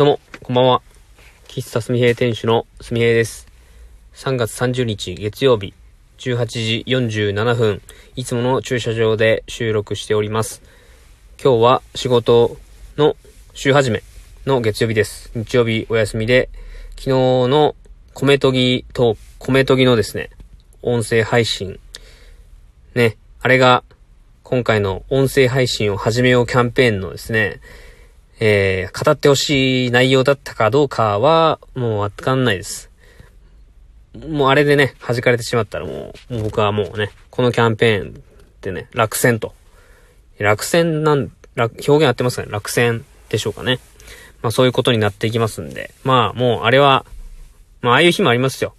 どうも、こんばんは。喫茶すみへい店主のすみへいです。3月30日月曜日、18時47分、いつもの駐車場で収録しております。今日は仕事の週始めの月曜日です。日曜日お休みで、昨日の米研ぎと米研ぎのですね、音声配信。ね、あれが今回の音声配信を始めようキャンペーンのですね、えー、語ってほしい内容だったかどうかは、もうわかんないです。もうあれでね、弾かれてしまったらもう、もう僕はもうね、このキャンペーンってね、落選と。落選なん、表現合ってますかね？落選でしょうかね？まあそういうことになっていきますんで。まあもうあれは、まあああいう日もありますよ。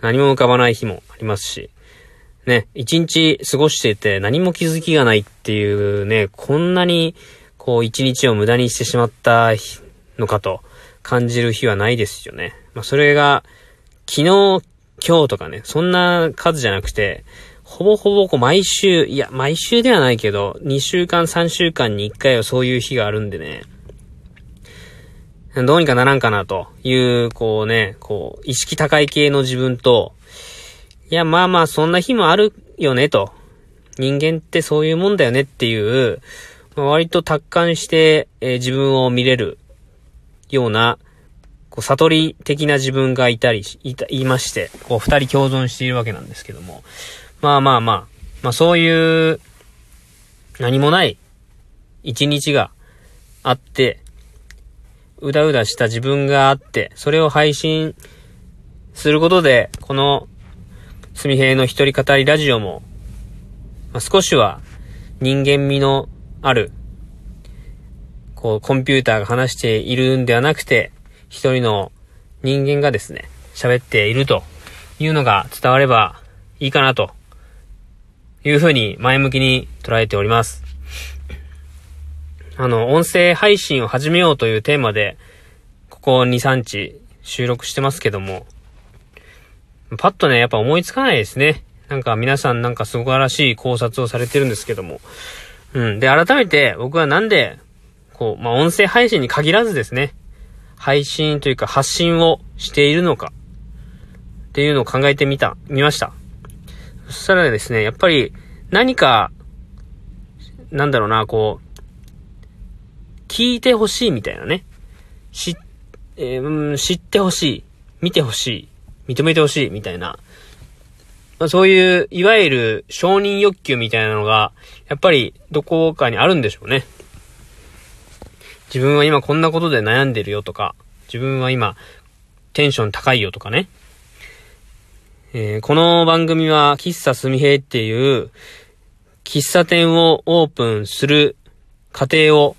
何も浮かばない日もありますし。ね、一日過ごしていて何も気づきがないっていうね、こんなにこう一日を無駄にしてしまったのかと感じる日はないですよね。まあ、それが、昨日、今日とかね、そんな数じゃなくて、ほぼほぼこう毎週、いや、毎週ではないけど、2週間、3週間に1回はそういう日があるんでね、どうにかならんかなという、こうね、こう、意識高い系の自分と、いや、まあまあ、そんな日もあるよねと。人間ってそういうもんだよねっていう、割と達観して、えー、自分を見れるような、こう、悟り的な自分がいたり、いた、いまして、こう、二人共存しているわけなんですけども。まあまあまあ、まあそういう、何もない一日があって、うだうだした自分があって、それを配信することで、この、すみへいの一人語りラジオも、まあ、少しは人間味のある、こう、コンピューターが話しているんではなくて、一人の人間がですね、喋っているというのが伝わればいいかなというふうに前向きに捉えております。あの、音声配信を始めようというテーマで、ここ2、3日収録してますけども、パッとね、やっぱ思いつかないですね。なんか皆さんなんか素晴らしい考察をされてるんですけども、うん。で、改めて僕はなんで、こう、まあ、音声配信に限らずですね、配信というか発信をしているのか、っていうのを考えてみた、見ました。そしたらですね、やっぱり何か、なんだろうな、こう、聞いてほしいみたいなね。知、えー、知ってほしい。見てほしい。認めてほしい。みたいな。まあ、そういう、いわゆる承認欲求みたいなのが、やっぱりどこかにあるんでしょうね。自分は今こんなことで悩んでるよとか、自分は今テンション高いよとかね。えー、この番組は喫茶すみへいっていう喫茶店をオープンする過程を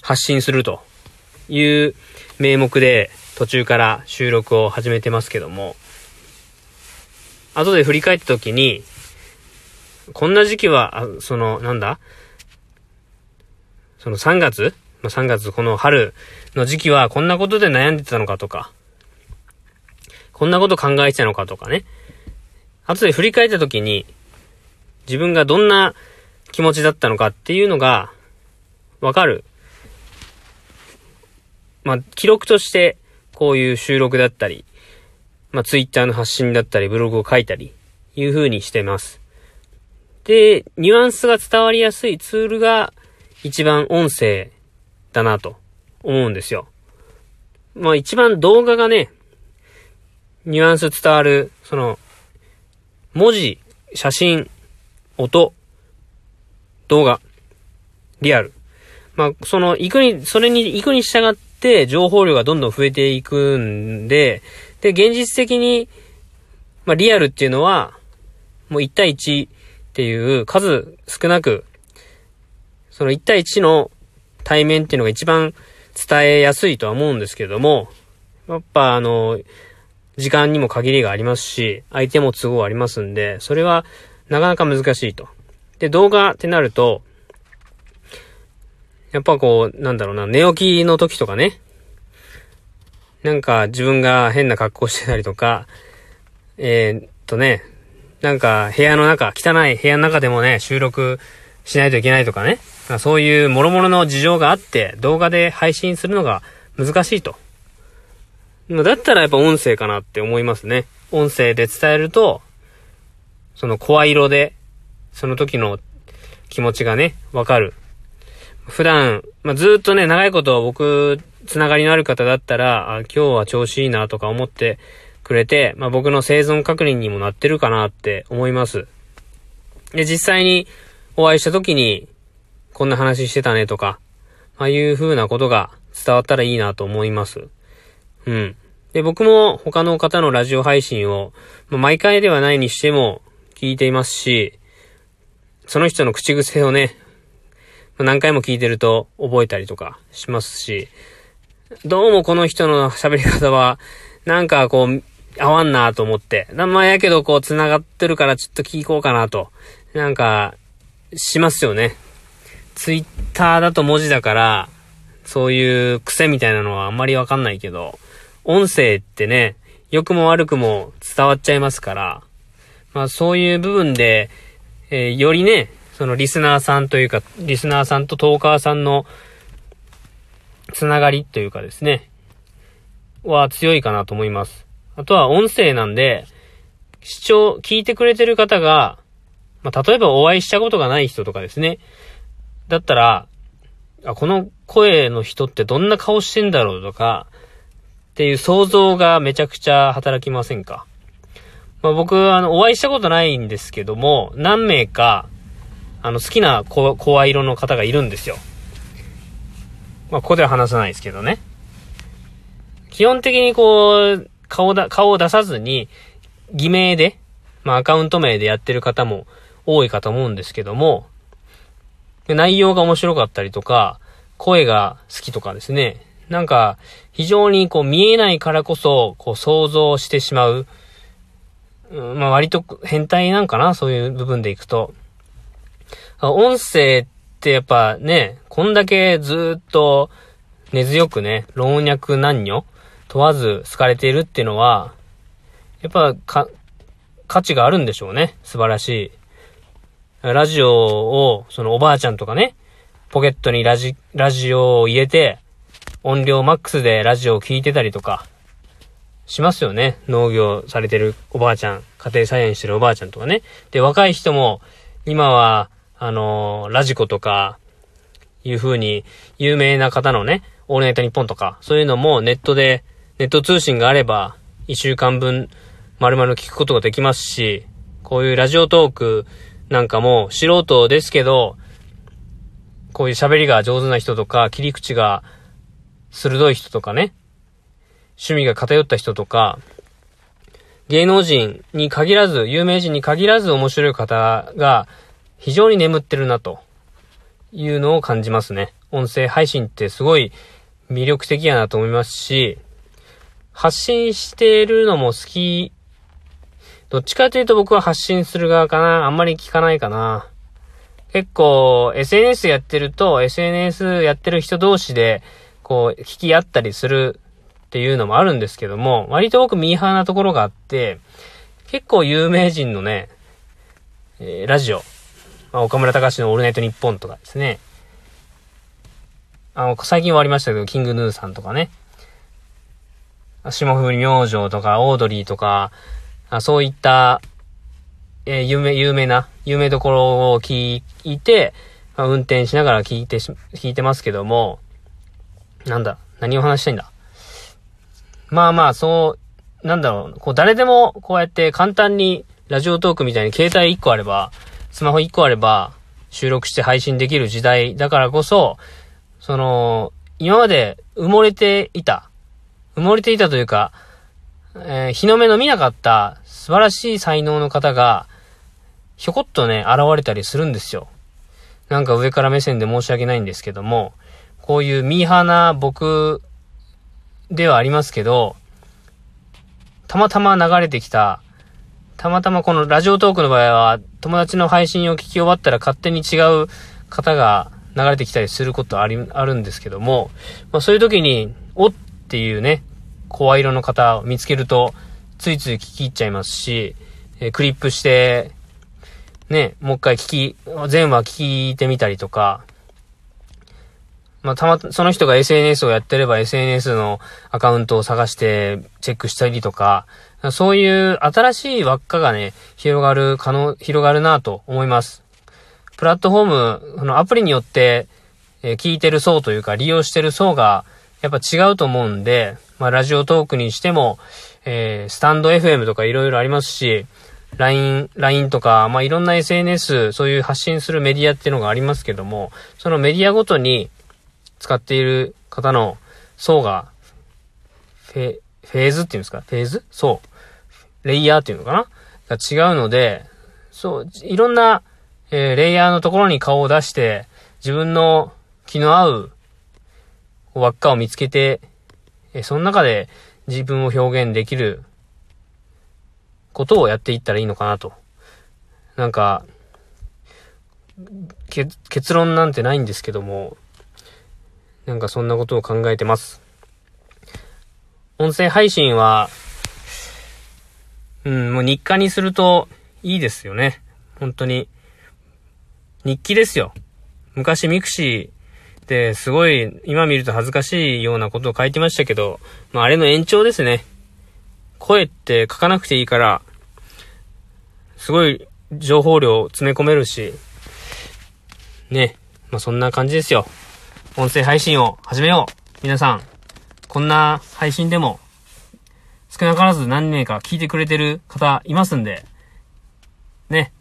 発信するという名目で途中から収録を始めてますけども、後で振り返った時に、こんな時期は、その、なんだ？その3月？まあ、3月、この春の時期はこんなことで悩んでたのかとか、こんなこと考えてたのかとかね。後で振り返った時に、自分がどんな気持ちだったのかっていうのが、わかる。まあ、記録として、こういう収録だったり、まあ、ツイッターの発信だったり、ブログを書いたり、いう風にしてます。で、ニュアンスが伝わりやすいツールが一番音声だなと思うんですよ。まあ一番動画がね、ニュアンス伝わる、その、文字、写真、音、動画、リアル。まあ、その、行くに、それに行くに従って情報量がどんどん増えていくんで、で、現実的に、まあ、リアルっていうのは、もう1対1っていう数少なく、その1対1の対面っていうのが一番伝えやすいとは思うんですけども、やっぱあの、時間にも限りがありますし、相手も都合ありますんで、それはなかなか難しいと。で、動画ってなると、やっぱこう、なんだろうな、寝起きの時とかね、なんか自分が変な格好してたりとか、えー、っとね、なんか部屋の中、汚い部屋の中でもね、収録しないといけないとかね。そういう諸々の事情があって、動画で配信するのが難しいと。だったらやっぱ音声かなって思いますね。音声で伝えると、その声色で、その時の気持ちがね、わかる。普段、まあ、ずっとね、長いこと僕、つながりのある方だったら、あ、今日は調子いいなとか思ってくれて、まあ、僕の生存確認にもなってるかなって思います。で、実際にお会いした時に、こんな話してたねとか、まあ、いう風なことが伝わったらいいなと思います。うん。で、僕も他の方のラジオ配信を、まあ、毎回ではないにしても聞いていますし、その人の口癖をね、何回も聞いてると覚えたりとかしますし、どうもこの人の喋り方は、なんかこう、合わんなと思って。まあやけどこう繋がってるからちょっと聞こうかなと。なんか、しますよね。ツイッターだと文字だから、そういう癖みたいなのはあんまりわかんないけど、音声ってね、良くも悪くも伝わっちゃいますから、まあそういう部分で、えー、よりね、そのリスナーさんというか、リスナーさんとトーカーさんのつながりというかですね、は強いかなと思います。あとは音声なんで、視聴、聞いてくれてる方が、まあ、例えばお会いしたことがない人とかですね、だったら、あ、この声の人ってどんな顔してんだろうとか、っていう想像がめちゃくちゃ働きませんか？まあ、僕、あの、お会いしたことないんですけども、何名か、あの、好きな声色の方がいるんですよ。まあ、ここでは話さないですけどね。基本的にこう、顔だ、顔を出さずに、偽名で、まあ、アカウント名でやってる方も多いかと思うんですけども、内容が面白かったりとか、声が好きとかですね。なんか、非常にこう見えないからこそ、こう想像してしまう。うん、まあ割と変態なんかな、そういう部分でいくと。音声っってやっぱね、こんだけずっと根強くね、老若男女問わず好かれているっていうのは、やっぱか、価値があるんでしょうね。素晴らしい。ラジオを、そのおばあちゃんとかね、ポケットにラジ、ラジオを入れて、音量マックスでラジオを聴いてたりとか、しますよね。農業されてるおばあちゃん、家庭菜園してるおばあちゃんとかね。で、若い人も、今は、あのー、ラジコとか、いう風に、有名な方のね、オールナイトニッポンとか、そういうのもネットで、ネット通信があれば、一週間分、丸々聞くことができますし、こういうラジオトークなんかも、素人ですけど、こういう喋りが上手な人とか、切り口が鋭い人とかね、趣味が偏った人とか、芸能人に限らず、有名人に限らず面白い方が非常に眠ってるなというのを感じますね。音声配信ってすごい魅力的やなと思いますし、発信してるのも好き。どっちかというと僕は発信する側かな。あんまり聞かないかな。結構 SNS やってると SNS やってる人同士でこう聞き合ったりするっていうのもあるんですけども、割と僕ミーハーなところがあって、結構有名人のね、えー、ラジオ、まあ、岡村隆史のオールナイトニッポンとかですね、あの、最近終わりましたけど、キングヌーさんとかね、霜降り明星とか、オードリーとか、あそういった、えー、有名、有名な、有名どころを聞いて、まあ、運転しながら聞いてし、聞いてますけども、なんだ、何を話したいんだ？まあまあ、そう、なんだろう、こう誰でもこうやって簡単にラジオトークみたいに携帯1個あれば、スマホ1個あれば収録して配信できる時代だからこそ、その、今まで埋もれていた、埋もれていたというか、えー、日の目の見なかった素晴らしい才能の方が、ひょこっとね、現れたりするんですよ。なんか上から目線で申し訳ないんですけども、こういうミーハーな僕ではありますけど、たまたま流れてきた、たまたまこのラジオトークの場合は、友達の配信を聞き終わったら勝手に違う方が流れてきたりすることあり、あるんですけども、まあそういう時に、おっていうね、声色の方を見つけると、ついつい聞き入っちゃいますし、えー、クリップして、ね、もう一回聞き、全話聞いてみたりとか、まあ、たま、その人が SNS をやってれば SNS のアカウントを探してチェックしたりとか、そういう新しい輪っかがね、広がる可能、広がるなと思います。プラットフォーム、そのアプリによって、えー、聞いてる層というか利用してる層がやっぱ違うと思うんで、まあラジオトークにしても、えー、スタンド FM とか色々ありますし、LINE、LINE とか、まあいろんな SNS、そういう発信するメディアっていうのがありますけども、そのメディアごとに使っている方の層が、フェ、フェーズっていうんですか？フェーズ？そう。レイヤーっていうのかな？が違うので、そう、いろんな、えー、レイヤーのところに顔を出して、自分の気の合う輪っかを見つけて、えー、その中で自分を表現できることをやっていったらいいのかなと。なんか、結論なんてないんですけども、なんかそんなことを考えてます。音声配信は、うん、もう日課にするといいですよね。本当に。日記ですよ。昔 mixi ですごい今見ると恥ずかしいようなことを書いてましたけど、まああれの延長ですね。声って書かなくていいから、すごい情報量詰め込めるし、ね。まあそんな感じですよ。音声配信を始めよう。皆さん、こんな配信でも、少なからず何名か聞いてくれてる方いますんで、ね。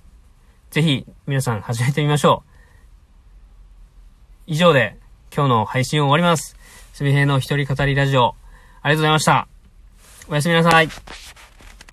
ぜひ、皆さん始めてみましょう。以上で、今日の配信を終わります。すみへいの一人語りラジオ、ありがとうございました。おやすみなさい。